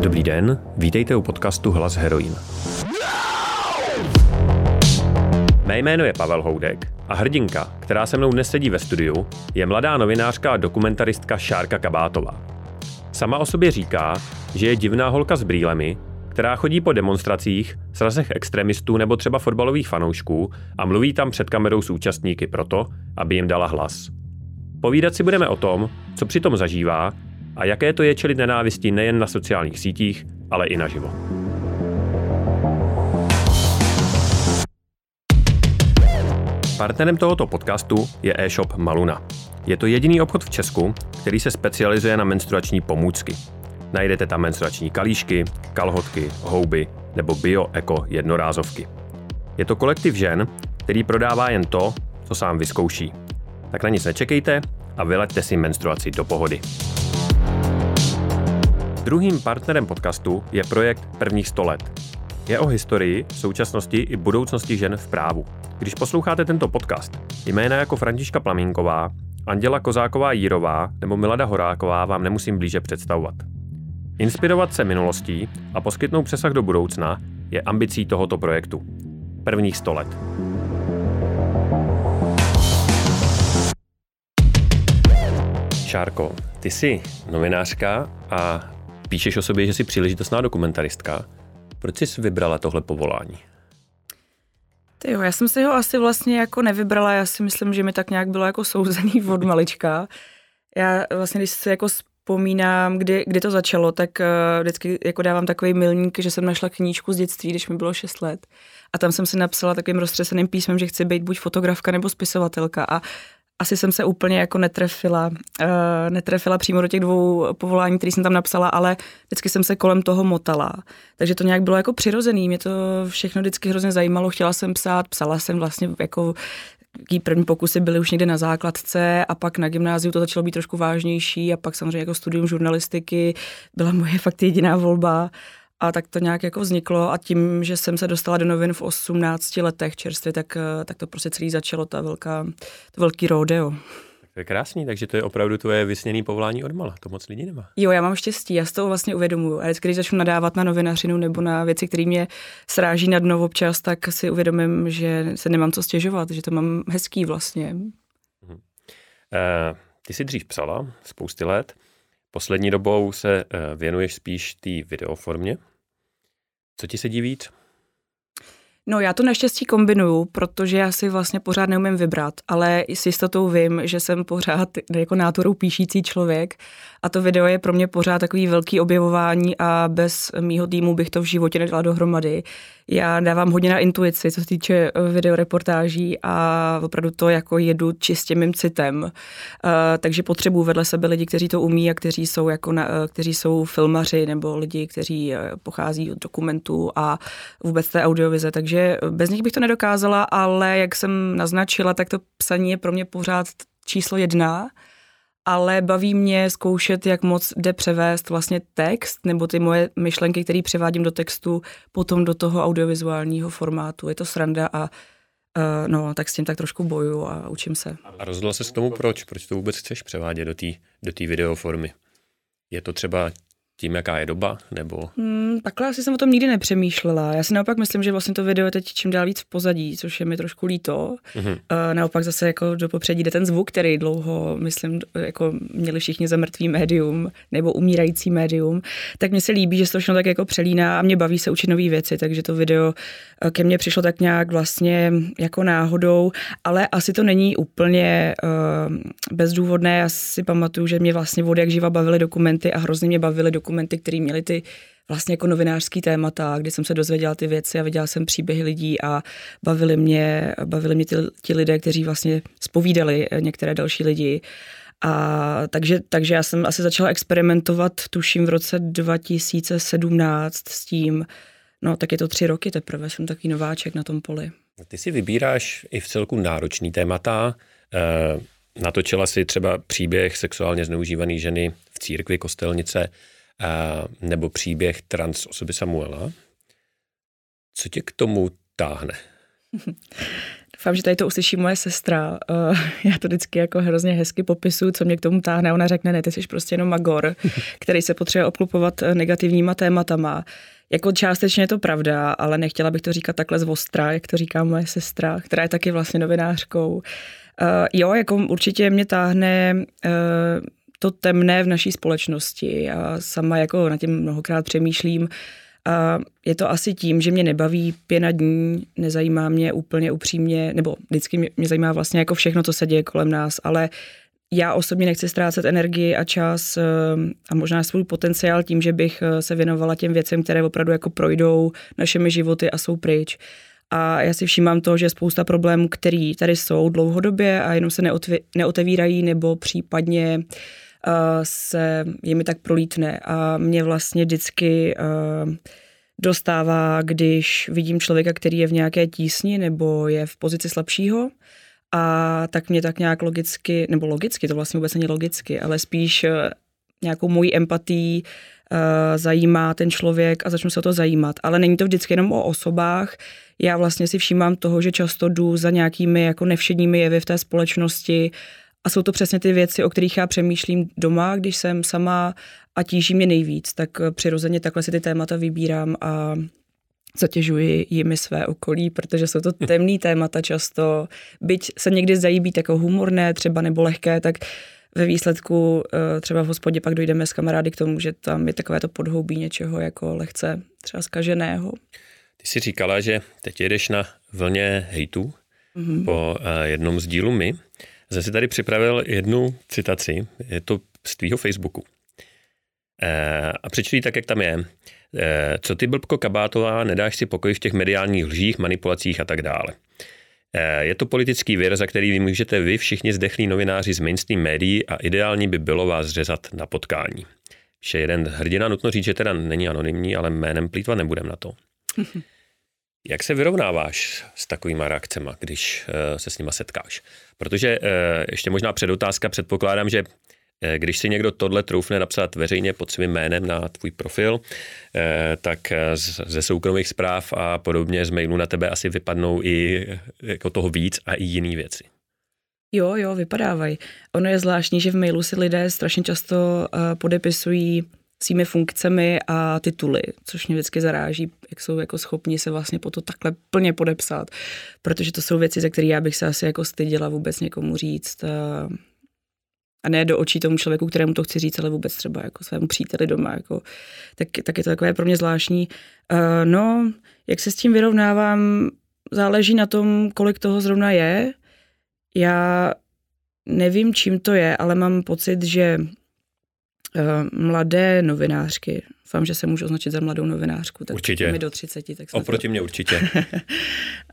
Dobrý den, vítejte u podcastu Hlas heroin. Mé jméno je Pavel Houdek a hrdinka, která se mnou dnes sedí ve studiu, je mladá novinářka a dokumentaristka Šárka Kabátová. Sama o sobě říká, že je divná holka s brýlemi, která chodí po demonstracích, srazech extremistů nebo třeba fotbalových fanoušků a mluví tam před kamerou s účastníky proto, aby jim dala hlas. Povídat si budeme o tom, co přitom zažívá a jaké to je čelit nenávistí nejen na sociálních sítích, ale i naživo. Partnerem tohoto podcastu je e-shop Maluna. Je to jediný obchod v Česku, který se specializuje na menstruační pomůcky. Najdete tam menstruační kalíšky, kalhotky, houby nebo bio-eko jednorázovky. Je to kolektiv žen, který prodává jen to, co sám vyzkouší. Tak na nic nečekejte a vyleďte si menstruaci do pohody. Druhým partnerem podcastu je projekt Prvních 100 let. Je o historii, současnosti i budoucnosti žen v právu. Když posloucháte tento podcast, jména jako Františka Plamínková, Anděla Kozáková Jírová nebo Milada Horáková vám nemusím blíže představovat. Inspirovat se minulostí a poskytnout přesah do budoucna je ambicí tohoto projektu. Prvních 100 let. Šárko, ty jsi novinářka a píšeš o sobě, že jsi příležitostná dokumentaristka. Proč jsi vybrala tohle povolání? Ty jo, já jsem si ho asi vlastně jako nevybrala, já si myslím, že mi tak nějak bylo jako souzený od malička. Já vlastně, když se jako vzpomínám, kdy, kdy to začalo, tak uh, vždycky jako dávám takový milník, že jsem našla knížku z dětství, když mi bylo 6 let. A tam jsem si napsala takovým roztřeseným písmem, že chci být buď fotografka nebo spisovatelka. A asi jsem se úplně jako netrefila, uh, netrefila přímo do těch dvou povolání, které jsem tam napsala, ale vždycky jsem se kolem toho motala. Takže to nějak bylo jako přirozený, mě to všechno vždycky hrozně zajímalo, chtěla jsem psát, psala jsem vlastně jako Taký první pokusy byly už někde na základce a pak na gymnáziu to začalo být trošku vážnější a pak samozřejmě jako studium žurnalistiky byla moje fakt jediná volba. A tak to nějak jako vzniklo a tím, že jsem se dostala do novin v 18 letech čerstvě, tak, eh, tak to prostě celý začalo, ta velká, to velký rodeo. To je krásný, takže to je opravdu tvoje vysněné povolání odmala. To moc lidí nemá. Jo, já mám štěstí, já z toho vlastně uvědomuji. A vždycky, když začnu nadávat na novinařinu nebo na věci, které mě sráží na dno občas, tak si uvědomím, že se nemám co stěžovat, že to mám hezký vlastně. Uh-huh. Uh, ty jsi dřív psala spousty let. Poslední dobou se uh, věnuješ spíš té videoformě. Co ti se víc? No já to naštěstí kombinuju, protože já si vlastně pořád neumím vybrat, ale s jistotou vím, že jsem pořád jako nátorou píšící člověk a to video je pro mě pořád takový velký objevování a bez mýho týmu bych to v životě nedala dohromady. Já dávám hodně na intuici, co se týče eh, videoreportáží a opravdu to jako jedu čistě mým citem. Uh, takže potřebuji vedle sebe lidi, kteří to umí a kteří jsou, jako na, uh, kteří jsou filmaři nebo lidi, kteří pochází od dokumentů a vůbec té audiovize. Takže bez nich bych to nedokázala, ale jak jsem naznačila, tak to psaní je pro mě pořád číslo jedna ale baví mě zkoušet, jak moc jde převést vlastně text nebo ty moje myšlenky, které převádím do textu, potom do toho audiovizuálního formátu. Je to sranda a uh, no, tak s tím tak trošku boju a učím se. A rozhodla se k tomu proč? Proč to vůbec chceš převádět do té do videoformy? Je to třeba tím, jaká je doba, nebo? Hmm, takhle asi jsem o tom nikdy nepřemýšlela. Já si naopak myslím, že vlastně to video je teď čím dál víc v pozadí, což je mi trošku líto. Mm-hmm. Uh, naopak zase jako do popředí jde ten zvuk, který dlouho, myslím, jako měli všichni za mrtvý médium nebo umírající médium. Tak mně se líbí, že se to všechno tak jako přelíná a mě baví se učit nové věci, takže to video eh, ke mně přišlo tak nějak vlastně jako náhodou, ale asi to není úplně uh, bezdůvodné. Já si pamatuju, že mě vlastně vody jak živa bavily dokumenty a hrozně mě bavily dokumenty dokumenty, které měly ty vlastně jako novinářský témata, kdy jsem se dozvěděla ty věci a viděla jsem příběhy lidí a bavili mě, bavili mě ty, ti lidé, kteří vlastně spovídali eh, některé další lidi. A takže, takže já jsem asi začala experimentovat, tuším v roce 2017 s tím, no tak je to tři roky teprve, jsem takový nováček na tom poli. Ty si vybíráš i v celku náročný témata, eh, natočila si třeba příběh sexuálně zneužívané ženy v církvi, kostelnice, nebo příběh trans osoby Samuela. Co tě k tomu táhne? Doufám, že tady to uslyší moje sestra. Uh, já to vždycky jako hrozně hezky popisuju, co mě k tomu táhne. Ona řekne, ne, ty jsi prostě jenom magor, který se potřebuje obklupovat eh, negativníma tématama. Jako částečně je to pravda, ale nechtěla bych to říkat takhle z ostra, jak to říká moje sestra, která je taky vlastně novinářkou. Uh, jo, jako určitě mě táhne uh, to temné v naší společnosti. Já sama jako na tím mnohokrát přemýšlím, a je to asi tím, že mě nebaví pěna dní, nezajímá mě úplně upřímně, nebo vždycky mě, mě zajímá vlastně jako všechno, co se děje kolem nás, ale já osobně nechci ztrácet energii a čas eh, a možná svůj potenciál tím, že bych eh, se věnovala těm věcem, které opravdu jako projdou našimi životy a jsou pryč. A já si všímám to, že spousta problémů, které tady jsou dlouhodobě a jenom se neotevírají nebo případně se jimi tak prolítne a mě vlastně vždycky dostává, když vidím člověka, který je v nějaké tísni nebo je v pozici slabšího, a tak mě tak nějak logicky, nebo logicky, to vlastně vůbec není logicky, ale spíš e, nějakou mojí empatii uh, zajímá ten člověk a začnu se o to zajímat. Ale není to vždycky jenom o osobách. Já vlastně si všímám toho, že často jdu za nějakými jako nevšedními jevy v té společnosti a jsou to přesně ty věci, o kterých já přemýšlím doma, když jsem sama a tíží mě nejvíc, tak eh, přirozeně takhle si ty témata vybírám a zatěžuji jimi své okolí, protože jsou to temný témata často, byť se někdy zdají být jako humorné třeba nebo lehké, tak ve výsledku eh, třeba v hospodě pak dojdeme s kamarády k tomu, že tam je takové to podhoubí něčeho jako lehce třeba zkaženého. Ty jsi říkala, že teď jedeš na vlně hejtu mm-hmm. po eh, jednom z dílu my. Jsem si tady připravil jednu citaci, je to z tvýho Facebooku. E, a přečtu tak, jak tam je. E, co ty blbko Kabátová, nedáš si pokoj v těch mediálních lžích, manipulacích a tak dále. E, je to politický věr, za který vymůžete vy všichni zdechlí novináři z mainstream médií a ideální by bylo vás řezat na potkání. Vše jeden hrdina, nutno říct, že teda není anonymní, ale jménem plítva nebudem na to. Jak se vyrovnáváš s takovýma reakcemi, když uh, se s nima setkáš? Protože uh, ještě možná předotázka, předpokládám, že uh, když si někdo tohle troufne napsat veřejně pod svým jménem na tvůj profil, tak ze soukromých zpráv a podobně z mailu na tebe asi vypadnou i jako toho víc a i jiné věci. Jo, jo, vypadávají. Ono je zvláštní, že v mailu si lidé strašně často podepisují svými funkcemi a tituly, což mě vždycky zaráží, jak jsou jako schopni se vlastně po to takhle plně podepsat, protože to jsou věci, za které já bych se asi jako styděla vůbec někomu říct a, a ne do očí tomu člověku, kterému to chci říct, ale vůbec třeba jako svému příteli doma, jako, tak, tak je to takové pro mě zvláštní. Uh, no, jak se s tím vyrovnávám, záleží na tom, kolik toho zrovna je. Já nevím, čím to je, ale mám pocit, že Eh, mladé novinářky. Doufám, že se můžu označit za mladou novinářku. Tak určitě. Mi do 30. Tak Oproti to... mě určitě.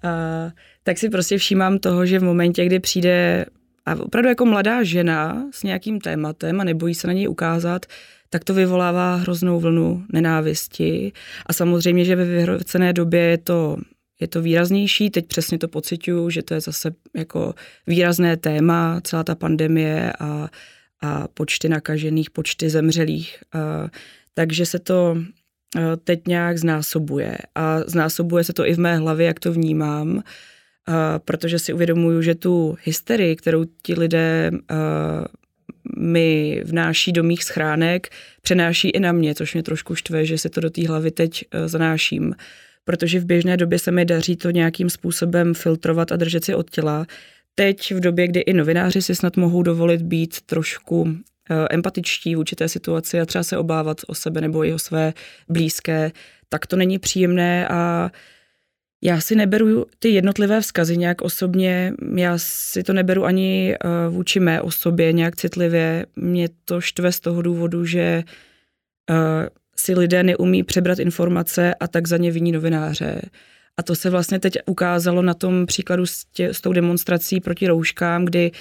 a, tak si prostě všímám toho, že v momentě, kdy přijde a opravdu jako mladá žena s nějakým tématem a nebojí se na něj ukázat, tak to vyvolává hroznou vlnu nenávisti. A samozřejmě, že ve vyhrocené době je to je to výraznější, teď přesně to pocituju, že to je zase jako výrazné téma, celá ta pandemie a a počty nakažených, počty zemřelých. Takže se to teď nějak znásobuje. A znásobuje se to i v mé hlavě, jak to vnímám, protože si uvědomuju, že tu hysterii, kterou ti lidé mi vnáší do mých schránek, přenáší i na mě, což mě trošku štve, že se to do té hlavy teď zanáším. Protože v běžné době se mi daří to nějakým způsobem filtrovat a držet si od těla teď v době, kdy i novináři si snad mohou dovolit být trošku eh, empatičtí v určité situaci a třeba se obávat o sebe nebo i o své blízké, tak to není příjemné a já si neberu ty jednotlivé vzkazy nějak osobně, já si to neberu ani eh, vůči mé osobě nějak citlivě. Mě to štve z toho důvodu, že eh, si lidé neumí přebrat informace a tak za ně viní novináře. A to se vlastně teď ukázalo na tom příkladu s, tě, s tou demonstrací proti rouškám, kdy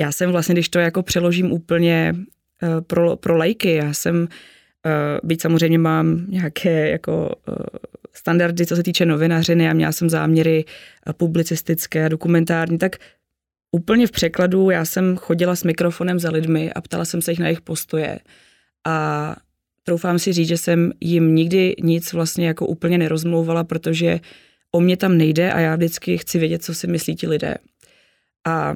já jsem vlastně, když to jako přeložím úplně uh, pro, pro lajky, já jsem, uh, byť samozřejmě mám nějaké jako uh, standardy, co se týče novinařiny a měla jsem záměry publicistické a dokumentární, tak úplně v překladu já jsem chodila s mikrofonem za lidmi a ptala jsem se jich na jejich postoje. A troufám si říct, že jsem jim nikdy nic vlastně jako úplně nerozmlouvala, protože o mě tam nejde a já vždycky chci vědět, co si myslí ti lidé. A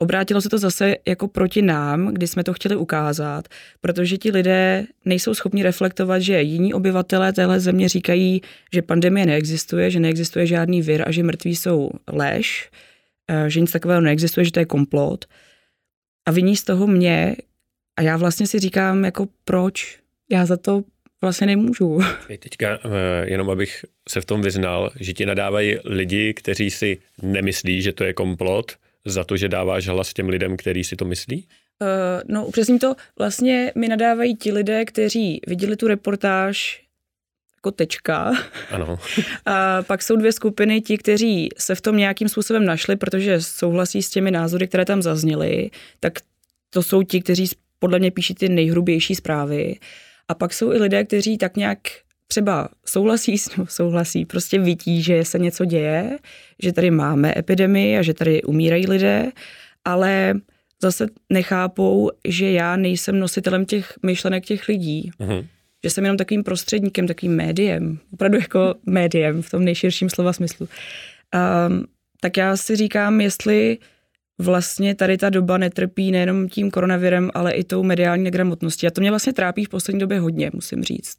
Obrátilo se to zase jako proti nám, kdy jsme to chtěli ukázat, protože ti lidé nejsou schopni reflektovat, že jiní obyvatelé téhle země říkají, že pandemie neexistuje, že neexistuje žádný vir a že mrtví jsou lež, eh, že nic takového neexistuje, že to je komplot. A viní z toho mě a já vlastně si říkám, jako proč? Já za to vlastně nemůžu. Teďka eh, jenom abych se v tom vyznal, že ti nadávají lidi, kteří si nemyslí, že to je komplot, za to, že dáváš hlas těm lidem, kteří si to myslí? Uh, no, upřesním to. Vlastně mi nadávají ti lidé, kteří viděli tu reportáž jako tečka. Ano. A pak jsou dvě skupiny, ti, kteří se v tom nějakým způsobem našli, protože souhlasí s těmi názory, které tam zazněly, tak to jsou ti, kteří podle mě píší ty nejhrubější zprávy. A pak jsou i lidé, kteří tak nějak třeba souhlasí, no, souhlasí, prostě vidí, že se něco děje, že tady máme epidemii a že tady umírají lidé, ale zase nechápou, že já nejsem nositelem těch myšlenek těch lidí. Uh-huh. Že jsem jenom takovým prostředníkem, takovým médiem, opravdu jako médiem v tom nejširším slova smyslu. Um, tak já si říkám, jestli vlastně tady ta doba netrpí nejenom tím koronavirem, ale i tou mediální negramotností. A to mě vlastně trápí v poslední době hodně, musím říct.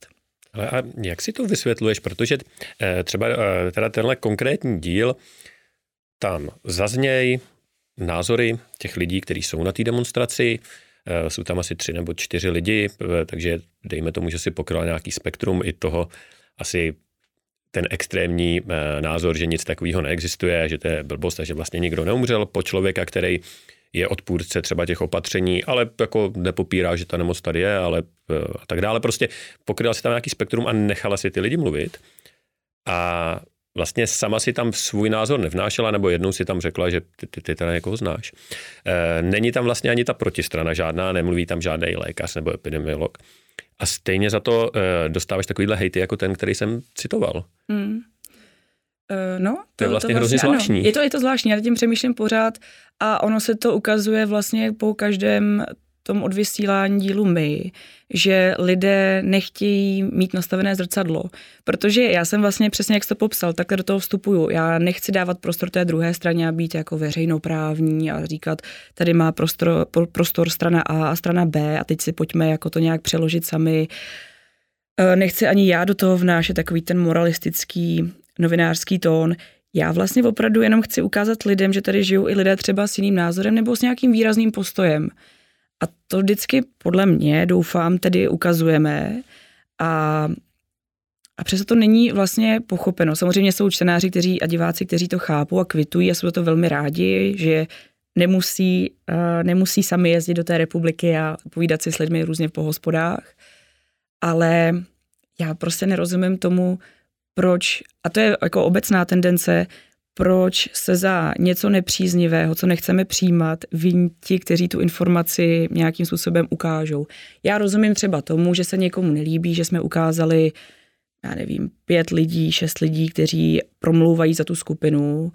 Ale a jak si to vysvětluješ? Protože eh, třeba eh, teda tenhle konkrétní díl, tam zazněj názory těch lidí, kteří jsou na té demonstraci, eh, jsou tam asi tři nebo čtyři lidi, takže dejme tomu, že si pokryla nějaký spektrum i toho asi ten extrémní názor, že nic takového neexistuje, že to je blbost a že vlastně nikdo neumřel po člověka, který je odpůrce třeba těch opatření, ale jako nepopírá, že ta nemoc tady je, ale eh, a tak dále. Prostě pokryla si tam nějaký spektrum a nechala si ty lidi mluvit. A vlastně sama si tam svůj názor nevnášela, nebo jednou si tam řekla, že ty, ty, ty teda někoho znáš. E, není tam vlastně ani ta protistrana žádná, nemluví tam žádný lékař nebo epidemiolog. A stejně za to e, dostáváš takovýhle hejty jako ten, který jsem citoval. Mm. Uh, no, to, to je vlastně, to vlastně hrozně zvláštní. Ano, je to, je to zvláštní, já tím přemýšlím pořád a ono se to ukazuje vlastně po každém tom odvysílání dílu my, že lidé nechtějí mít nastavené zrcadlo. Protože já jsem vlastně přesně, jak jsi to popsal, takhle do toho vstupuju. Já nechci dávat prostor té druhé straně a být jako veřejnoprávní a říkat, tady má prostor, prostor strana A a strana B a teď si pojďme jako to nějak přeložit sami. Eh, nechci ani já do toho vnášet takový ten moralistický novinářský tón. Já vlastně opravdu jenom chci ukázat lidem, že tady žijou i lidé třeba s jiným názorem nebo s nějakým výrazným postojem. A to vždycky podle mě, doufám, tedy ukazujeme. A, a přesto to není vlastně pochopeno. Samozřejmě jsou čtenáři kteří, a diváci, kteří to chápou a kvitují a jsou to velmi rádi, že nemusí, uh, nemusí sami jezdit do té republiky a povídat si s lidmi různě po hospodách. Ale já prostě nerozumím tomu, proč, a to je jako obecná tendence, proč se za něco nepříznivého, co nechceme přijímat, viní ti, kteří tu informaci nějakým způsobem ukážou. Já rozumím třeba tomu, že se někomu nelíbí, že jsme ukázali, já nevím, pět lidí, šest lidí, kteří promlouvají za tu skupinu, uh,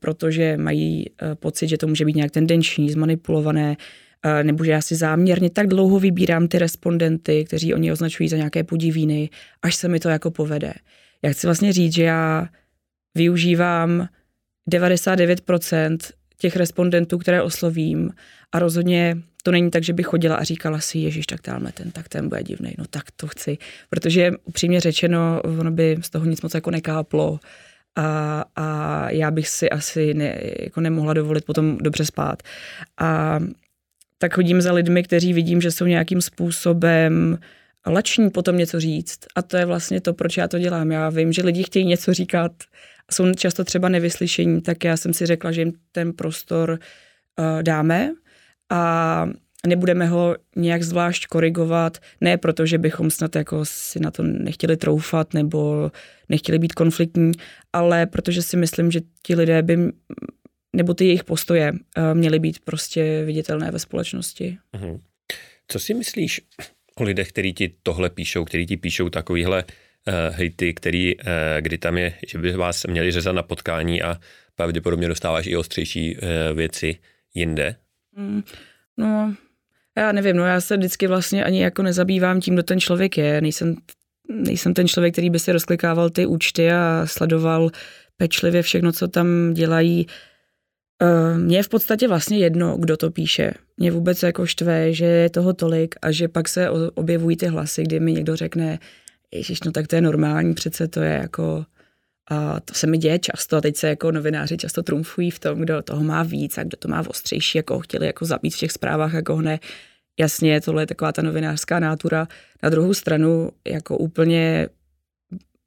protože mají uh, pocit, že to může být nějak tendenční, zmanipulované, uh, nebo že já si záměrně tak dlouho vybírám ty respondenty, kteří oni označují za nějaké podivíny, až se mi to jako povede. Já chci vlastně říct, že já využívám 99% těch respondentů, které oslovím a rozhodně to není tak, že bych chodila a říkala si, ježiš, tak tamhle ten, tak ten bude divný, no tak to chci. Protože upřímně řečeno, ono by z toho nic moc jako nekáplo a, a já bych si asi ne, jako nemohla dovolit potom dobře spát. A tak chodím za lidmi, kteří vidím, že jsou nějakým způsobem lační potom něco říct. A to je vlastně to, proč já to dělám. Já vím, že lidi chtějí něco říkat jsou často třeba nevyslyšení, tak já jsem si řekla, že jim ten prostor uh, dáme a nebudeme ho nějak zvlášť korigovat, ne proto, že bychom snad jako si na to nechtěli troufat nebo nechtěli být konfliktní, ale protože si myslím, že ti lidé by nebo ty jejich postoje uh, měly být prostě viditelné ve společnosti. Mhm. Co si myslíš o lidech, kteří ti tohle píšou, kteří ti píšou takovýhle hejty, který, uh, kdy tam je, že by vás měli řezat na potkání a pravděpodobně dostáváš i ostřejší uh, věci jinde? Mm, no, já nevím, no já se vždycky vlastně ani jako nezabývám tím, kdo ten člověk je, nejsem nejsem ten člověk, který by si rozklikával ty účty a sledoval pečlivě všechno, co tam dělají. Eh, mně je v podstatě vlastně jedno, kdo to píše. Mě vůbec jako štve, že je toho tolik a že pak se objevují ty hlasy, kdy mi někdo řekne, ježiš, no tak to je normální, přece to je jako, a to se mi děje často a teď se jako novináři často trumfují v tom, kdo toho má víc a kdo to má ostřejší, jako chtěli jako zabít v těch zprávách, jako ne. Jasně, tohle je taková ta novinářská nátura. Na druhou stranu, jako úplně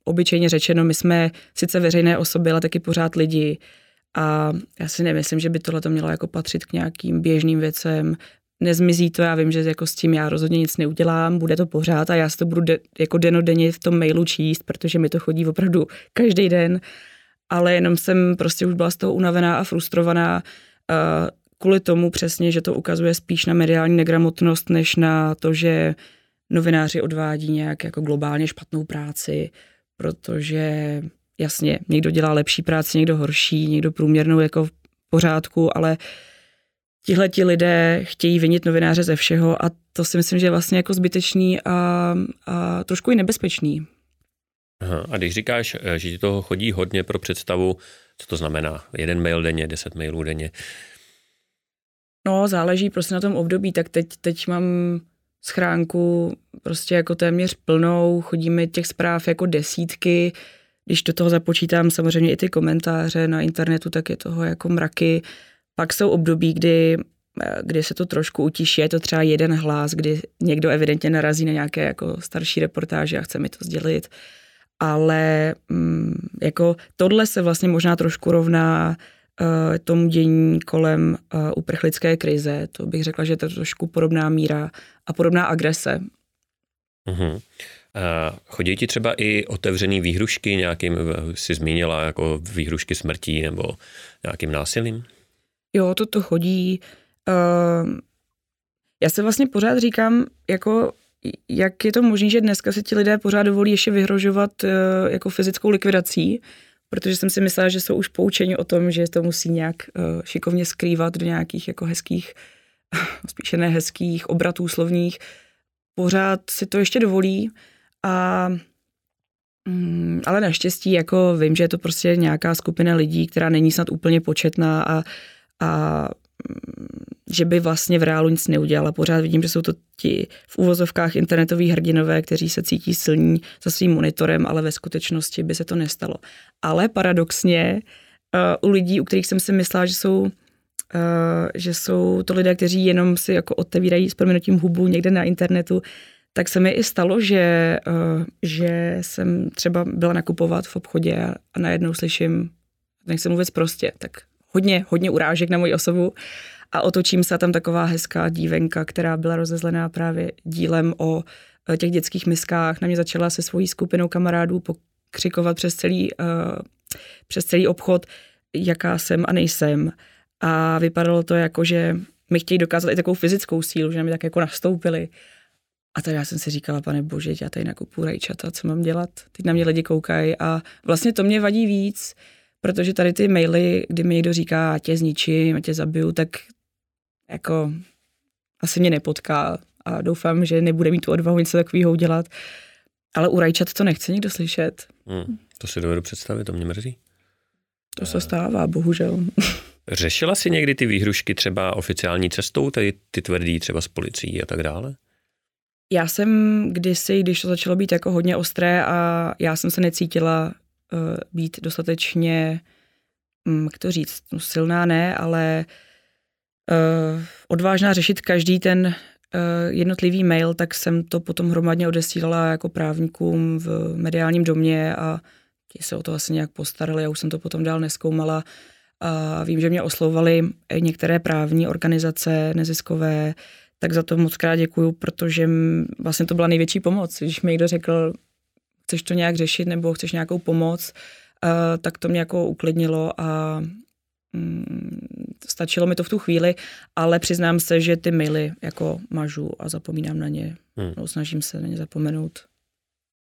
obyčejně řečeno, my jsme sice veřejné osoby, ale taky pořád lidi a já si nemyslím, že by tohle to mělo jako patřit k nějakým běžným věcem. Nezmizí to, já vím, že jako s tím já rozhodně nic neudělám, bude to pořád a já si to budu de, jako denodenně v tom mailu číst, protože mi to chodí opravdu každý den, ale jenom jsem prostě už byla z toho unavená a frustrovaná uh, kvůli tomu přesně, že to ukazuje spíš na mediální negramotnost, než na to, že novináři odvádí nějak jako globálně špatnou práci, protože jasně, někdo dělá lepší práci, někdo horší, někdo průměrnou jako v pořádku, ale tihle ti lidé chtějí vinit novináře ze všeho a to si myslím, že je vlastně jako zbytečný a, a trošku i nebezpečný. Aha, a když říkáš, eh, že ti toho chodí hodně pro představu, co to znamená? Jeden mail denně, deset mailů denně? No, záleží prostě na tom období, tak teď, teď mám schránku prostě jako téměř plnou, chodíme těch zpráv jako desítky, když do toho započítám samozřejmě i ty komentáře na internetu, tak je toho jako mraky. Pak jsou období, kdy, kdy se to trošku utiší, je to třeba jeden hlas, kdy někdo evidentně narazí na nějaké jako starší reportáže a chce mi to sdělit. Ale mm, jako tohle se vlastně možná trošku rovná uh, tomu dění kolem uh, uprchlické krize. To bych řekla, že je to trošku podobná míra a podobná agrese. Mm-hmm. Chodí ti třeba i otevřený výhrušky, nějakým, si zmínila, jako výhrušky smrtí nebo nějakým násilím? Jo, to to chodí. Uh, já se vlastně pořád říkám, jako jak je to možné, že dneska se ti lidé pořád dovolí ještě vyhrožovat uh, jako fyzickou likvidací, protože jsem si myslela, že jsou už poučeni o tom, že to musí nějak uh, šikovně skrývat do nějakých jako hezkých, spíše ne hezkých obratů slovních. Pořád si to ještě dovolí. A mm, ale naštěstí jako vím, že je to prostě nějaká skupina lidí, která není snad úplně početná a, a že by vlastně v reálu nic neudělala. Pořád vidím, že jsou to ti v úvozovkách internetoví hrdinové, kteří se cítí silní za svým monitorem, ale ve skutečnosti by se to nestalo. Ale paradoxně uh, u lidí, u kterých jsem si myslela, že jsou uh, že jsou to lidé, kteří jenom si jako otevírají s proměnutím hubu někde na internetu, tak se mi i stalo, že, uh, že jsem třeba byla nakupovat v obchodě a najednou slyším, nechci mluvit prostě, tak hodně, hodně urážek na moji osobu a otočím se tam taková hezká dívenka, která byla rozezlená právě dílem o uh, těch dětských miskách. Na mě začala se svojí skupinou kamarádů pokřikovat přes celý, uh, přes celý obchod, jaká jsem a nejsem. A vypadalo to jako, že mi chtějí dokázat i takovou fyzickou sílu, že na mě tak jako nastoupili. A tady já jsem si říkala, pane bože, já tady nakupu rajčata, co mám dělat? Teď na mě lidi koukají a vlastně to mě vadí víc, protože tady ty maily, kdy mi někdo říká, a tě zničím, a tě zabiju, tak jako asi mě nepotká a doufám, že nebude mít tu odvahu něco takového udělat. Ale u rajčat to nechce nikdo slyšet. Hmm, to si dovedu představit, to mě mrzí. To se stává, bohužel. Řešila si někdy ty výhrušky třeba oficiální cestou, tady ty tvrdí třeba s policií a tak dále? Já jsem kdysi, když to začalo být jako hodně ostré a já jsem se necítila být dostatečně, um, jak to říct, no, silná ne, ale uh, odvážná řešit každý ten uh, jednotlivý mail, tak jsem to potom hromadně odesílala jako právníkům v mediálním domě a ti se o to asi nějak postarali, já už jsem to potom dál neskoumala. A vím, že mě oslovovali některé právní organizace neziskové, tak za to moc krát děkuju, protože vlastně to byla největší pomoc. Když mi někdo řekl, chceš to nějak řešit nebo chceš nějakou pomoc, uh, tak to mě jako uklidnilo a um, stačilo mi to v tu chvíli, ale přiznám se, že ty maily jako mažu a zapomínám na ně. Hmm. No, snažím se na ně zapomenout.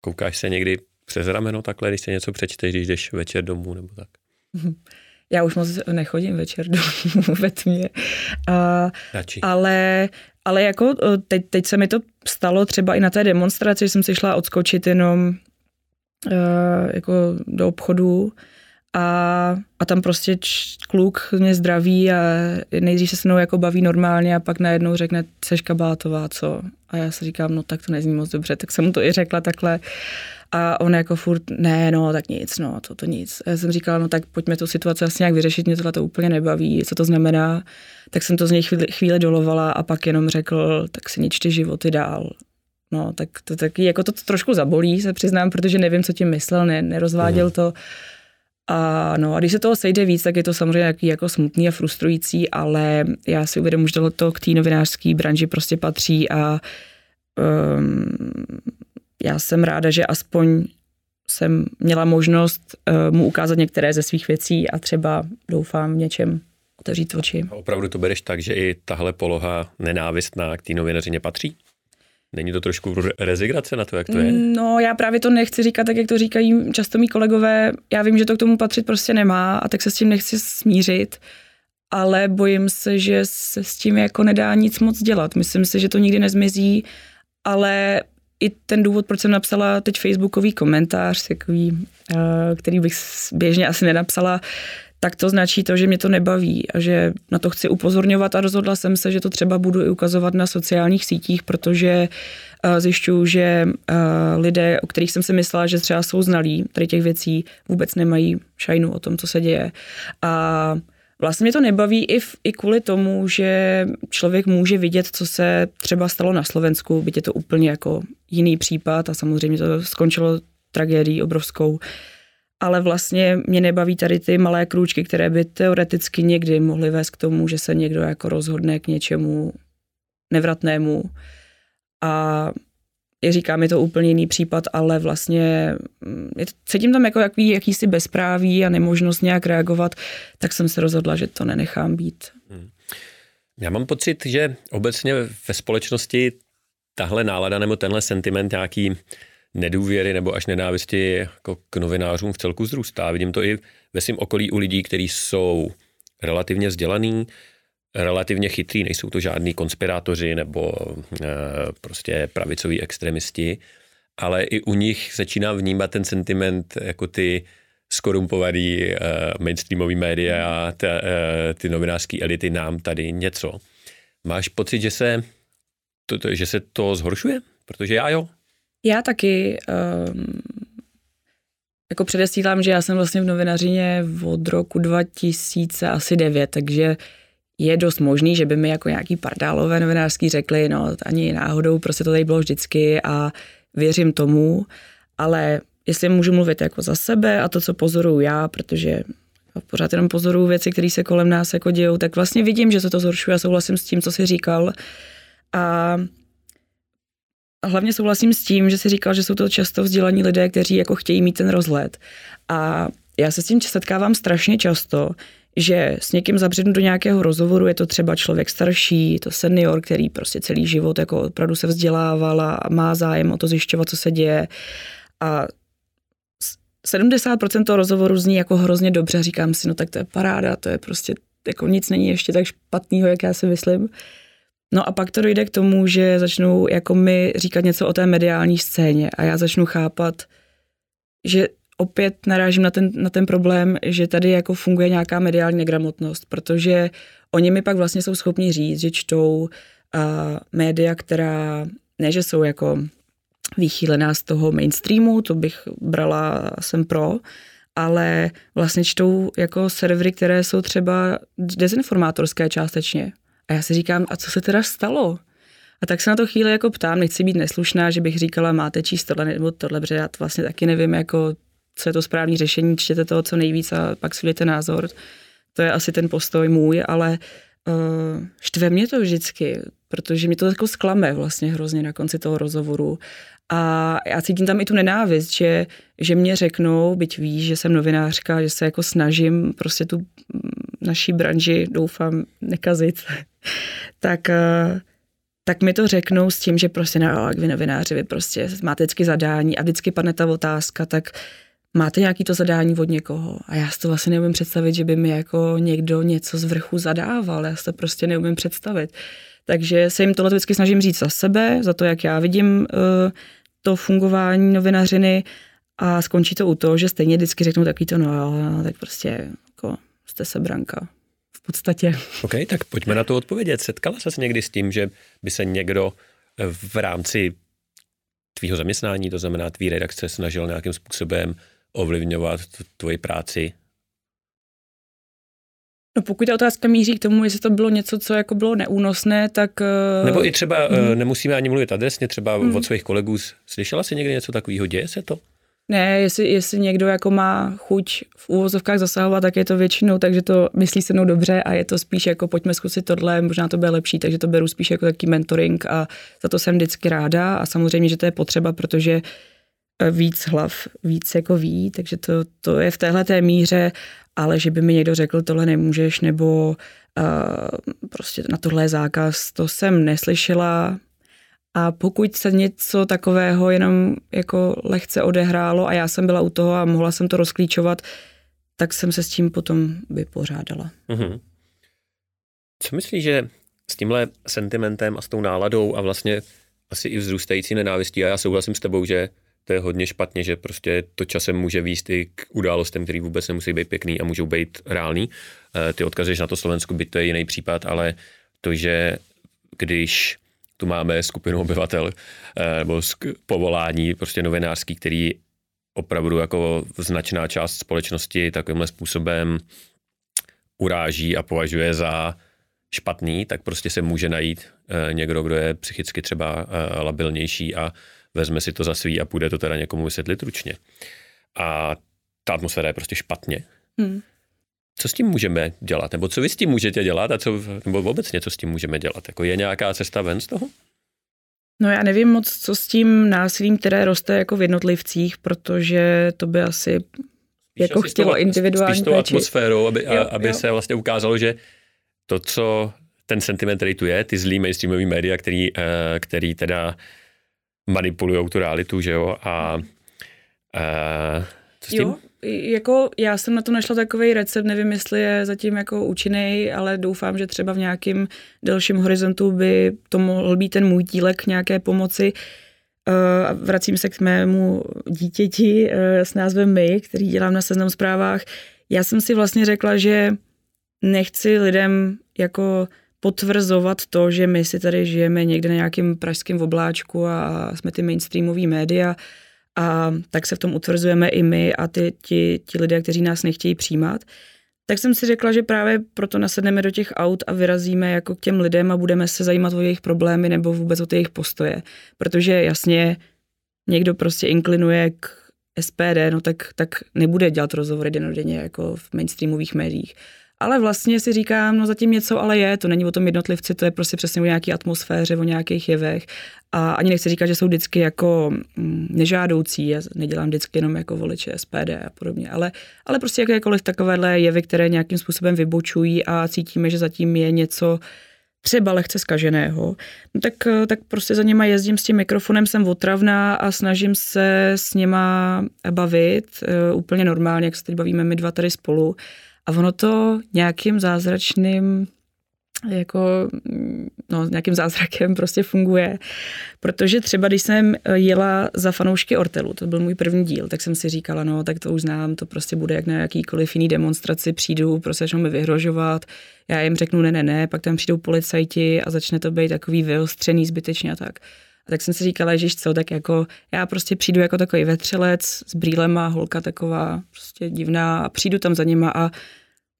Koukáš se někdy přes rameno takhle, když se něco přečteš, když jdeš večer domů nebo tak? Já už moc nechodím večer domů ve tmě. A, ale, ale jako teď, teď se mi to stalo třeba i na té demonstraci, že jsem si šla odskočit jenom uh, jako do obchodu a, a tam prostě č, kluk mě zdraví a nejdřív se se mnou jako baví normálně a pak najednou řekne, seš kabátová, co? A já si říkám, no tak to nezní moc dobře, tak jsem mu to i řekla takhle. A on jako furt, ne, no, tak nic, no, to, to nic. A já jsem říkala, no tak pojďme tu situaci asi nějak vyřešit, mě tohle to úplně nebaví, co to znamená. Tak jsem to z něj chvíli, chvíli dolovala a pak jenom řekl, tak si ničte životy dál. No, tak to taky, jako to trošku zabolí, se přiznám, protože nevím, co tím myslel, ne, nerozváděl mm. to. A, no, a když se toho sejde víc, tak je to samozřejmě jaký jako smutný a frustrující, ale já si uvědomuji, že to k té novinářské branži prostě patří a um, já jsem ráda, že aspoň jsem měla možnost uh, mu ukázat některé ze svých věcí a třeba doufám v něčem otevřít oči. A opravdu to bereš tak, že i tahle poloha nenávistná k té novinařině patří? Není to trošku rezigrace na to, jak to je? No, já právě to nechci říkat tak, jak to říkají často mý kolegové. Já vím, že to k tomu patřit prostě nemá a tak se s tím nechci smířit, ale bojím se, že se s tím jako nedá nic moc dělat. Myslím si, že to nikdy nezmizí, ale i ten důvod, proč jsem napsala teď facebookový komentář, takový, eh, který bych běžně asi nenapsala, tak to značí to, že mě to nebaví a že na to chci upozorňovat a rozhodla jsem se, že to třeba budu i ukazovat na sociálních sítích, protože uh, zjišťuju, že uh, lidé, o kterých jsem si myslela, že třeba jsou znalí tady těch věcí, vůbec nemají šajnu o tom, co se děje. A Vlastně mě to nebaví i, v, i kvůli tomu, že člověk může vidět, co se třeba stalo na Slovensku, byť je to úplně jako jiný případ a samozřejmě to skončilo tragédií obrovskou. Ale vlastně mě nebaví tady ty malé krůčky, které by teoreticky někdy mohly vést k tomu, že se někdo jako rozhodne k něčemu nevratnému. A je říkám, je to úplně jiný případ, ale vlastně mm, je, cítím tam jako jaký, jakýsi bezpráví a nemožnost nějak reagovat, tak jsem se rozhodla, že to nenechám být. Hmm. Já mám pocit, že obecně ve společnosti tahle nálada nebo tenhle sentiment nějaký nedůvěry nebo až nenávisti jako k novinářům v celku zrůstá. Vidím to i ve svém okolí u lidí, kteří jsou relativně vzdělaný, relativně chytrý, nejsou to žádní konspirátoři nebo e, prostě pravicoví extremisti, ale i u nich začíná vnímat ten sentiment jako ty skorumpovaný e, mainstreamový média a ta, e, ty novinářské elity nám tady něco. Máš pocit, že se to, to, že se to zhoršuje? Protože já jo. Já taky. Um, jako předesílám, že já jsem vlastně v novinařině od roku 2009, takže je dost možný, že by mi jako nějaký pardálové novinářský řekli, no ani náhodou, prostě to tady bylo vždycky a věřím tomu, ale jestli můžu mluvit jako za sebe a to, co pozoruju já, protože pořád jenom pozoruju věci, které se kolem nás jako dějou, tak vlastně vidím, že se to zhoršuje a souhlasím s tím, co jsi říkal. A hlavně souhlasím s tím, že jsi říkal, že jsou to často vzdělaní lidé, kteří jako chtějí mít ten rozhled. A já se s tím setkávám strašně často, že s někým zabřednu do nějakého rozhovoru, je to třeba člověk starší, to senior, který prostě celý život jako opravdu se vzdělával a má zájem o to zjišťovat, co se děje. A 70% toho rozhovoru zní jako hrozně dobře, říkám si, no tak to je paráda, to je prostě, jako nic není ještě tak špatného, jak já si myslím. No a pak to dojde k tomu, že začnou jako mi říkat něco o té mediální scéně a já začnu chápat, že opět narážím na ten, na ten problém, že tady jako funguje nějaká mediální negramotnost, protože oni mi pak vlastně jsou schopni říct, že čtou uh, média, která ne, že jsou jako vychýlená z toho mainstreamu, to bych brala, jsem pro, ale vlastně čtou jako servery, které jsou třeba dezinformátorské částečně. A já si říkám, a co se teda stalo? A tak se na to chvíli jako ptám, nechci být neslušná, že bych říkala, máte číst tohle nebo tohle, protože já to vlastně taky nevím, jako, co je to správné řešení, čtěte toho co nejvíc a pak si názor. To je asi ten postoj můj, ale uh, štve mě to vždycky, protože mě to jako sklame vlastně hrozně na konci toho rozhovoru. A já cítím tam i tu nenávist, že, že mě řeknou, byť ví, že jsem novinářka, že se jako snažím prostě tu naší branži, doufám, nekazit, tak, eh, tak mi to řeknou s tím, že prostě no, jak vy novináři, vy prostě máte vždycky zadání a vždycky padne ta otázka, tak máte nějaký to zadání od někoho a já si to vlastně neumím představit, že by mi jako někdo něco z vrchu zadával, já si to prostě neumím představit. Takže se jim tohle vždycky snažím říct za sebe, za to, jak já vidím uh, to fungování novinařiny a skončí to u toho, že stejně vždycky řeknu takový to, no jo, tak prostě jako jste sebranka v podstatě. OK, tak pojďme na to odpovědět. Setkala se někdy s tím, že by se někdo v rámci tvýho zaměstnání, to znamená tvý redakce, snažil nějakým způsobem ovlivňovat tvoji práci? No pokud ta otázka míří k tomu, jestli to bylo něco, co jako bylo neúnosné, tak... Eh, Nebo i třeba, hmm. nemusíme ani mluvit adresně, třeba hmm. od svých kolegů. Slyšela jsi někdy něco takového? Děje se to? Ne, jestli, jestli někdo jako má chuť v úvozovkách zasahovat, tak je to většinou, takže to myslí se mnou dobře a je to spíš jako pojďme zkusit tohle, možná to bude lepší, takže to beru spíš jako taký mentoring a za to jsem vždycky ráda a samozřejmě, že to je potřeba, protože eh, víc hlav, víc jako ví, takže to, to je v téhle té míře, ale že by mi někdo řekl, tohle nemůžeš, nebo uh, prostě na tohle je zákaz, to jsem neslyšela, a pokud se něco takového jenom jako lehce odehrálo a já jsem byla u toho a mohla jsem to rozklíčovat, tak jsem se s tím potom vypořádala. Mm-hmm. Co myslíš, že s tímhle sentimentem a s tou náladou a vlastně asi i vzrůstající nenávistí, a já souhlasím s tebou, že to je hodně špatně, že prostě to časem může výst i k událostem, které vůbec nemusí být pěkný a můžou být reální. Eh, ty odkazuješ na to Slovensku, by to je jiný případ, ale to, že když tu máme skupinu obyvatel eh, nebo povolání prostě novinářský, který opravdu jako značná část společnosti takovýmhle způsobem uráží a považuje za špatný, tak prostě se může najít eh, někdo, kdo je psychicky třeba labilnější a vezme si to za svý a půjde to teda někomu vysvětlit ručně. A ta atmosféra je prostě špatně. Hmm. Co s tím můžeme dělat? Nebo co vy s tím můžete dělat? A co, nebo obecně, co s tím můžeme dělat? Jako je nějaká cesta ven z toho? No já nevím moc, co s tím násilím, které roste jako v jednotlivcích, protože to by asi spíš jako asi chtělo individuální Spíš tou atmosférou, aby, jo, aby jo. se vlastně ukázalo, že to, co ten sentiment, který tu je, ty zlý mainstreamový média, který, eh, který teda manipulují tu realitu, že jo, a, a eh, co s tím? Jo, jako já jsem na to našla takový recept, nevím, jestli je zatím jako účinný, ale doufám, že třeba v nějakém delším horizontu by to mohl být ten můj dílek nějaké pomoci. Uh, vracím se k mému dítěti uh, s názvem My, který dělám na seznam zprávách. Já jsem si vlastně řekla, že nechci lidem jako potvrzovat to, že my si tady žijeme někde na nějakém pražském obláčku a jsme ty mainstreamové média, a tak se v tom utvrzujeme i my a ty, ti, ti lidé, kteří nás nechtějí přijímat. Tak jsem si řekla, že právě proto nasedneme do těch aut a vyrazíme jako k těm lidem a budeme se zajímat o jejich problémy nebo vůbec o jejich postoje. Protože jasně někdo prostě inklinuje k SPD, no tak, tak nebude dělat rozhovory denodenně jako v mainstreamových médiích. Ale vlastně si říkám, no zatím něco ale je, to není o tom jednotlivci, to je prostě přesně o nějaké atmosféře, o nějakých jevech. A ani nechci říkat, že jsou vždycky jako mm, nežádoucí, já nedělám vždycky jenom jako voliče SPD a podobně, ale, ale prostě jakékoliv takovéhle jevy, které nějakým způsobem vybočují a cítíme, že zatím je něco, třeba lehce skaženého, no tak, tak prostě za něma jezdím s tím mikrofonem, jsem otravná a snažím se s něma bavit uh, úplně normálně, jak se teď bavíme my dva tady spolu. A ono to nějakým zázračným jako no, nějakým zázrakem prostě funguje. Protože třeba, když jsem jela za fanoušky Ortelu, to byl můj první díl, tak jsem si říkala, no tak to už znám, to prostě bude jak na jakýkoliv jiný demonstraci, přijdu, prostě začnou mi vyhrožovat, já jim řeknu ne, ne, ne, pak tam přijdou policajti a začne to být takový vyostřený zbytečně a tak. A tak jsem si říkala, že co, tak jako já prostě přijdu jako takový vetřelec s brýlema, holka taková prostě divná a přijdu tam za nima a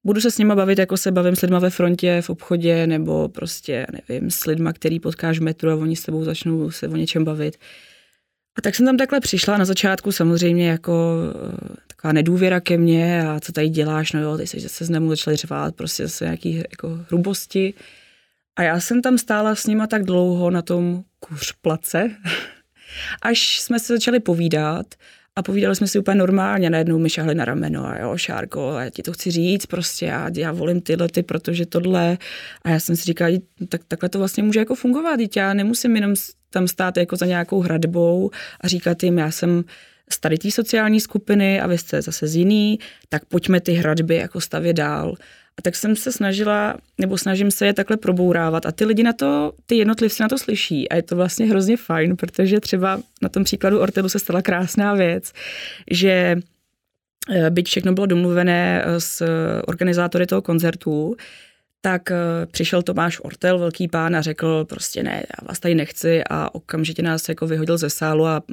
budu se s nima bavit, jako se bavím s lidma ve frontě, v obchodě, nebo prostě, nevím, s lidma, který potkáš v metru a oni s tebou začnou se o něčem bavit. A tak jsem tam takhle přišla na začátku samozřejmě jako eh, taková nedůvěra ke mně a co tady děláš, no jo, ty se z nemu začali řvát, prostě zase nějaký jako hrubosti. A já jsem tam stála s nima tak dlouho na tom kuřplace, až jsme se začali povídat a povídali jsme si úplně normálně, najednou mi šahli na rameno a jo, Šárko, já ti to chci říct prostě, já, já volím tyhle ty, protože tohle. A já jsem si říkala, tak, takhle to vlastně může jako fungovat, dítě, já nemusím jenom tam stát jako za nějakou hradbou a říkat jim, já jsem z tady té sociální skupiny a vy jste zase z jiný, tak pojďme ty hradby jako stavět dál. A tak jsem se snažila, nebo snažím se je takhle probourávat a ty lidi na to, ty jednotlivci na to slyší a je to vlastně hrozně fajn, protože třeba na tom příkladu Ortelu se stala krásná věc, že eh, byť všechno bylo domluvené eh, s organizátory toho koncertu, tak eh, přišel Tomáš Ortel, velký pán, a řekl prostě ne, já vás tady nechci a okamžitě nás jako vyhodil ze sálu a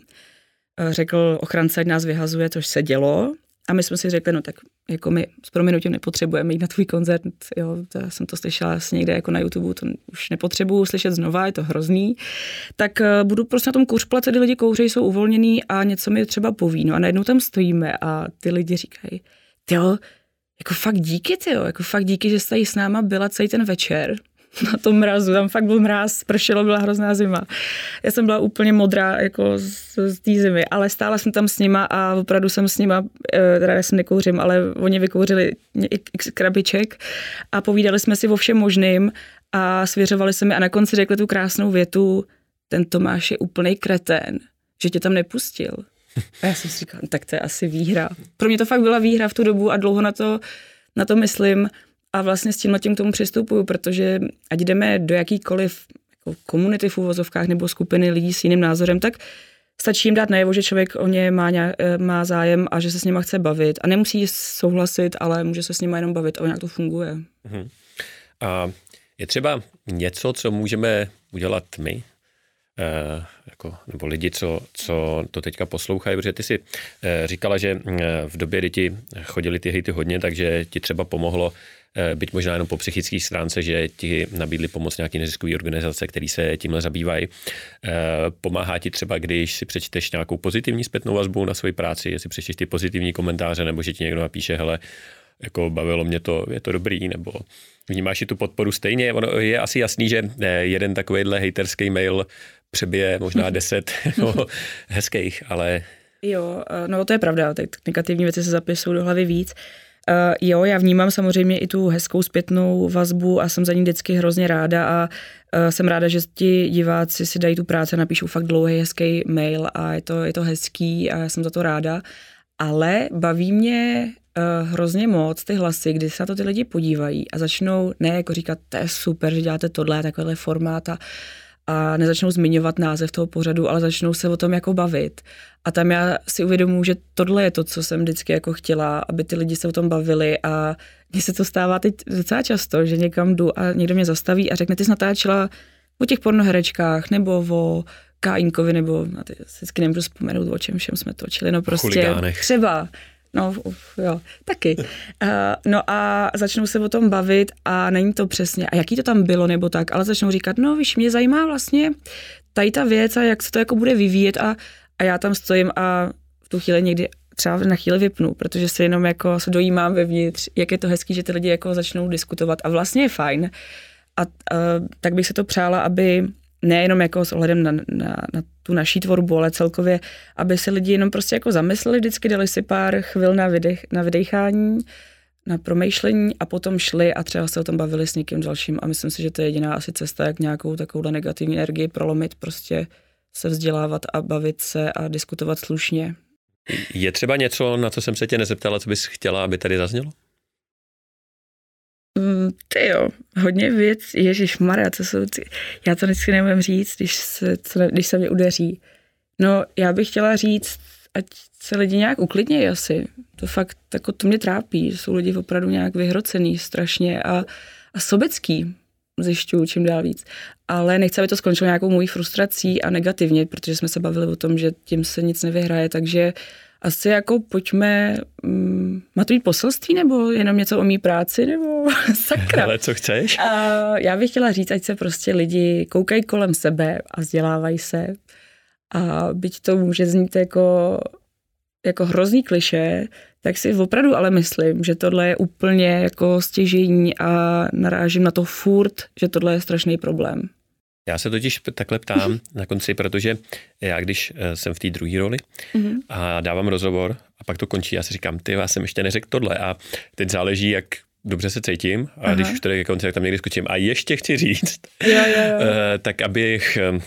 řekl ochránce, ať nás vyhazuje, což se dělo. A my jsme si řekli, no tak jako my s proměnutím nepotřebujeme jít na tvůj koncert, jo, to já jsem to slyšela asi někde jako na YouTube, to už nepotřebuju slyšet znova, je to hrozný, tak uh, budu prostě na tom kuřplace, kdy lidi kouří, jsou uvolnění a něco mi třeba poví, no a najednou tam stojíme a ty lidi říkají, jo, jako fakt díky, ty jako fakt díky, že jste s náma byla celý ten večer, na tom mrazu, tam fakt byl mráz, pršelo, byla hrozná zima. Já jsem byla úplně modrá jako z, z té zimy, ale stála jsem tam s nima a opravdu jsem s nima, eh, teda já jsem nekouřím, ale oni vykouřili x krabiček a povídali jsme si o všem možným a svěřovali se mi a na konci řekli tu krásnou větu, ten Tomáš je úplný kretén, že tě tam nepustil. A já jsem si říkala, no, tak to je asi výhra. Pro mě to fakt byla výhra v tu dobu a dlouho na to, na to myslím. A vlastně s tím tím k tomu přistupuju, protože ať jdeme do jakýkoliv jako komunity v uvozovkách nebo skupiny lidí s jiným názorem, tak stačí jim dát najevo, že člověk o ně má, nějak, eh, má zájem a že se s nima chce bavit. A nemusí souhlasit, ale může se s nima jenom bavit a nějak to funguje. Uh-huh. A je třeba něco, co můžeme udělat my, Eh, jako, nebo lidi, co, co to teďka poslouchají, protože ty si eh, říkala, že v době, kdy ti chodili ty hejty hodně, takže ti třeba pomohlo byť možná jenom po psychické stránce, že ti nabídli pomoc nějaké neziskové organizace, které se tímhle zabývají. Pomáhá ti třeba, když si přečteš nějakou pozitivní zpětnou vazbu na svoji práci, jestli přečteš ty pozitivní komentáře, nebo že ti někdo napíše, hele, jako bavilo mě to, je to dobrý, nebo vnímáš i tu podporu stejně. Ono je asi jasný, že jeden takovýhle haterský mail přebije možná deset no, hezkých, ale... Jo, eh, no to je pravda, tak negativní věci se zapisují do hlavy víc. Uh, jo, já vnímám samozřejmě i tu hezkou zpětnou vazbu a jsem za ní vždycky hrozně ráda a uh, jsem ráda, že ti diváci si dají tu práci napíšou fakt dlouhý, hezký mail a je to, je to hezký a já jsem za to ráda. Ale baví mě uh, hrozně moc ty hlasy, kdy se na to ty lidi podívají a začnou ne jako říkat, to je super, že děláte tohle, takovýhle formát a a nezačnou zmiňovat název toho pořadu, ale začnou se o tom jako bavit. A tam já si uvědomuji, že tohle je to, co jsem vždycky jako chtěla, aby ty lidi se o tom bavili a mně se to stává teď docela často, že někam jdu a někdo mě zastaví a řekne, ty jsi natáčela o těch pornoherečkách nebo o Kájinkovi, nebo na ty vždycky nemůžu vzpomenout, o čem všem jsme točili, no prostě Chuligánech. třeba. No, jo, taky. Uh, no a začnou se o tom bavit a není to přesně, a jaký to tam bylo nebo tak, ale začnou říkat, no víš, mě zajímá vlastně tady ta věc a jak se to jako bude vyvíjet a, a já tam stojím a v tu chvíli někdy třeba na chvíli vypnu, protože se jenom jako se dojímám vevnitř, jak je to hezký, že ty lidi jako začnou diskutovat a vlastně je fajn. A, a tak bych se to přála, aby nejenom jako s ohledem na, na, na tu naší tvorbu, ale celkově, aby se lidi jenom prostě jako zamysleli, vždycky dali si pár chvil na, vydech, na vydechání, na promýšlení a potom šli a třeba se o tom bavili s někým dalším a myslím si, že to je jediná asi cesta, jak nějakou takovou negativní energii prolomit, prostě se vzdělávat a bavit se a diskutovat slušně. Je třeba něco, na co jsem se tě nezeptala, co bys chtěla, aby tady zaznělo? Mm, ty jo, hodně věc, Ježíš Maria, co jsou ty, já to vždycky nemůžu říct, když se, co, když se mě udeří. No, já bych chtěla říct, ať se lidi nějak uklidnějí asi. To fakt, jako to mě trápí, jsou lidi opravdu nějak vyhrocený strašně a, a sobecký, zjišťuju čím dál víc. Ale nechci, aby to skončilo nějakou mojí frustrací a negativně, protože jsme se bavili o tom, že tím se nic nevyhraje, takže asi jako pojďme, um, má to být poselství nebo jenom něco o mý práci nebo sakra? Ale co chceš? A já bych chtěla říct, ať se prostě lidi koukají kolem sebe a vzdělávají se a byť to může znít jako, jako hrozný kliše, tak si opravdu ale myslím, že tohle je úplně jako stěžení a narážím na to furt, že tohle je strašný problém. Já se totiž takhle ptám na konci, protože já když eh, jsem v té druhé roli mm-hmm. a dávám rozhovor a pak to končí, já si říkám, ty, já jsem ještě neřekl tohle a teď záleží, jak dobře se cítím a Aha. když už tady ke konci, tak tam někdy skočím a ještě chci říct, jo, jo, jo. Eh, tak abych eh,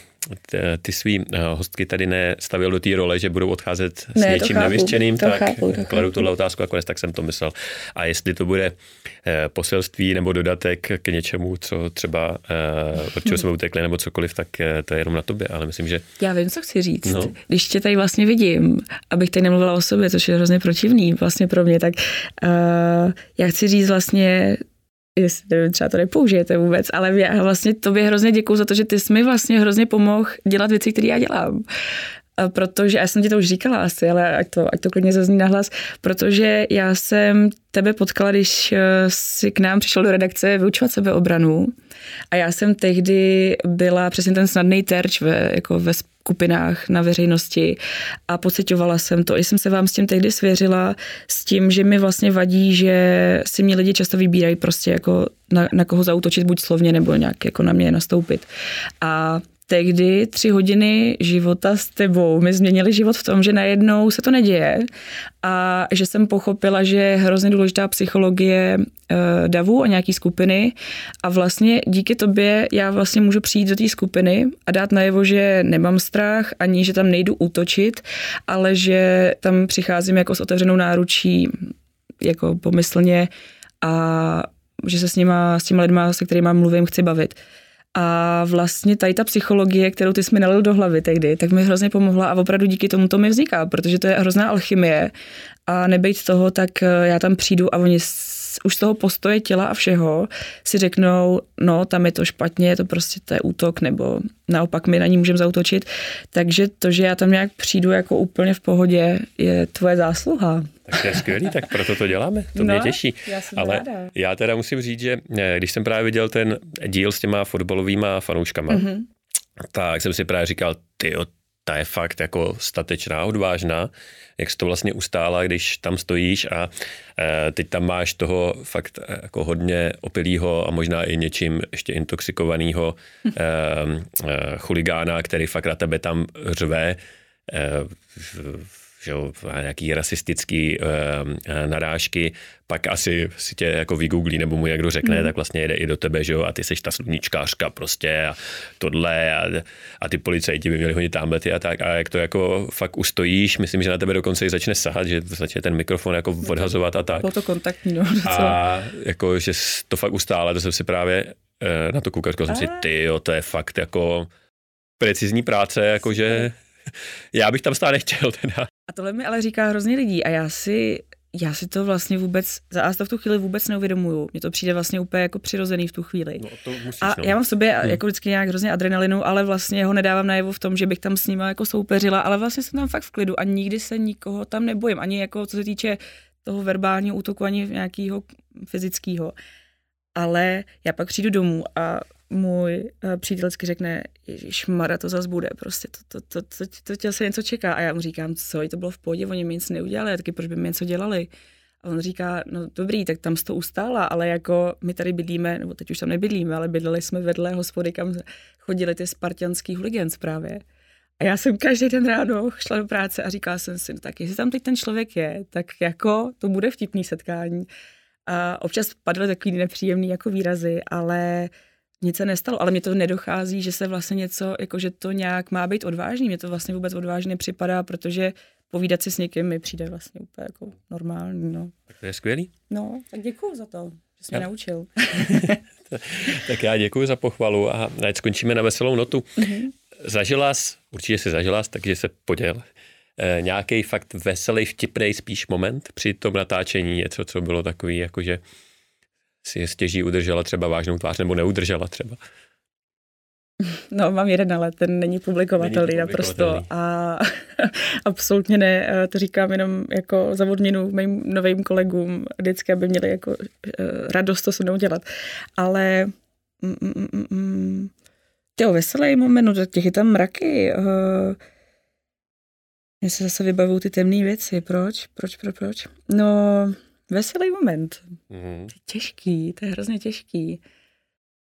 ty svý uh, hostky tady nestavil do té role, že budou odcházet s ne, něčím nevyřčeným, tak chápu, to kladu tuhle otázku, jako tak jsem to myslel. A jestli to bude uh, poselství nebo dodatek k něčemu, co třeba od čeho jsme utekli nebo cokoliv, tak to je jenom na tobě, ale myslím, že... Já vím, co chci říct. No. Když tě tady vlastně vidím, abych tady nemluvila o sobě, což je hrozně protivný vlastně pro mě, tak uh, já chci říct vlastně jestli nevím, třeba to nepoužijete vůbec, ale já vlastně tobě hrozně děkuju za to, že ty jsi mi vlastně hrozně pomohl dělat věci, které já dělám. Protože, já jsem ti to už říkala asi, ale ať to, ať to klidně zazní nahlas, protože já jsem tebe potkala, když eh, si k nám přišel do redakce vyučovat sebeobranu a já jsem tehdy byla přesně ten snadný terč ve, jako ve skupinách na veřejnosti a pocitovala jsem to. I jsem se vám s tím tehdy svěřila s tím, že mi vlastně vadí, že si mě lidi často vybírají prostě jako na, na koho zautočit buď slovně nebo nějak jako na mě nastoupit. A tehdy tři hodiny života s tebou mi změnili život v tom, že najednou se to neděje a že jsem pochopila, že je hrozně důležitá psychologie uh, davu a nějaký skupiny a vlastně díky tobě já vlastně můžu přijít do té skupiny a dát najevo, že nemám strach, ani že tam nejdu útočit, ale že tam přicházím jako s otevřenou náručí jako pomyslně a že se s nima, s těma lidma, se kterými mluvím, chci bavit. A vlastně tady ta psychologie, kterou ty jsi mi nalil do hlavy tehdy, tak mi hrozně pomohla a opravdu díky tomu to mi vzniká, protože to je hrozná alchymie a nebejt toho, tak eh, já tam přijdu a oni už z toho postoje těla a všeho si řeknou, no tam je to špatně, to prostě to je útok, nebo naopak my na ní můžeme zautočit. Takže to, že já tam nějak přijdu jako úplně v pohodě, je tvoje zásluha. Tak to je skvělý, tak proto to děláme, to no, mě těší. Já Ale ráda. já teda musím říct, že eh, když jsem právě viděl ten díl s těma fotbalovými fanouškama, mm-hmm. tak jsem si právě říkal, ty ta je fakt jako statečná, odvážná, jak jsi to vlastně ustála, když tam stojíš a e, teď tam máš toho fakt e, jako hodně opilýho a možná i něčím ještě intoxikovaného e, e, chuligána, který fakt na tebe tam řve. E, že jo, nějaký rasistický uh, narážky, pak asi si tě jako vygooglí nebo mu někdo řekne, mm. tak vlastně jede i do tebe, že jo, a ty seš ta sluníčkářka prostě a tohle a, a ty policajti by měli hodit tamhlety a tak a jak to jako fakt ustojíš, myslím, že na tebe dokonce i začne sahat, že začne ten mikrofon jako odhazovat a tak. Bylo to kontaktní, no. A jako, že to fakt ustále, to jsem si právě uh, na to koukal, jsem si, ty jo, to je fakt jako precizní práce, jakože já bych tam stát nechtěl teda. A tohle mi ale říká hrozně lidí a já si já si to vlastně vůbec, za A to v tu chvíli vůbec neuvědomuju. Mně to přijde vlastně úplně jako přirozený v tu chvíli. No, to musíš, a no. já mám v sobě hmm. jako vždycky nějak hrozně adrenalinu, ale vlastně ho nedávám najevo v tom, že bych tam s ním jako soupeřila, ale vlastně jsem tam fakt v klidu a nikdy se nikoho tam nebojím. Ani jako co se týče toho verbálního útoku, ani nějakého fyzického. Ale já pak přijdu domů a můj uh, přítel vždycky řekne, Ježíš Mara, to zase bude, prostě to, to, to, to, to, to se něco čeká. A já mu říkám, co, to bylo v pohodě, oni mi nic neudělali, taky proč by mi něco dělali. A on říká, no dobrý, tak tam to ustála, ale jako my tady bydlíme, nebo teď už tam nebydlíme, ale bydleli jsme vedle hospody, kam chodili ty spartianský huligans právě. A já jsem každý den ráno šla do práce a říkala jsem si, no tak jestli tam teď ten člověk je, tak jako to bude vtipný setkání. A občas padly takový nepříjemný jako výrazy, ale nic se nestalo, ale mě to nedochází, že se vlastně něco, jako že to nějak má být odvážný. Mě to vlastně vůbec odvážně nepřipadá, protože povídat si s někým mi přijde vlastně úplně jako normální. No. Tak to je skvělý. No, tak děkuji za to, že jsi mě já... naučil. tak já děkuji za pochvalu a ať skončíme na veselou notu. Mm-hmm. Zažila jsi, určitě si zažila jsi, takže se poděl. E, nějaký fakt veselý, vtipný spíš moment při tom natáčení, něco, co bylo takový, jakože si stěží udržela třeba vážnou tvář nebo neudržela třeba? No, mám jeden, ale ten není publikovatelný, naprosto a absolutně ne, eh, to říkám jenom jako za odměnu mým novým kolegům vždycky, aby měli jako eh, radost to se mnou dělat. Ale mm, mm, mm, mm, jo, veselý moment, no, těch je tam mraky. Uh, mně se zase vybavují ty temné věci. Proč? Proč, proč, proč? No, veselý moment. Mm-hmm. Těžký, to je hrozně těžký.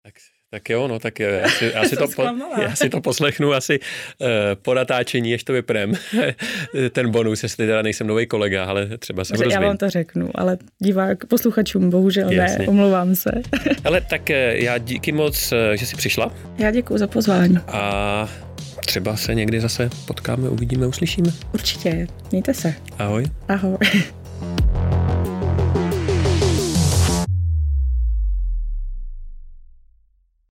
Tak, tak jo, no tak já si, já si, to, po, já si to poslechnu asi uh, po natáčení, ještě to vyprem. Ten bonus, jestli teda nejsem nový kolega, ale třeba se Já vám to řeknu, ale divák, posluchačům bohužel Jasně. ne, omlouvám se. ale tak eh, já díky moc, eh, že jsi přišla. Já děkuji za pozvání. A Třeba se někdy zase potkáme, uvidíme, uslyšíme. Určitě. Mějte se. Ahoj. Ahoj.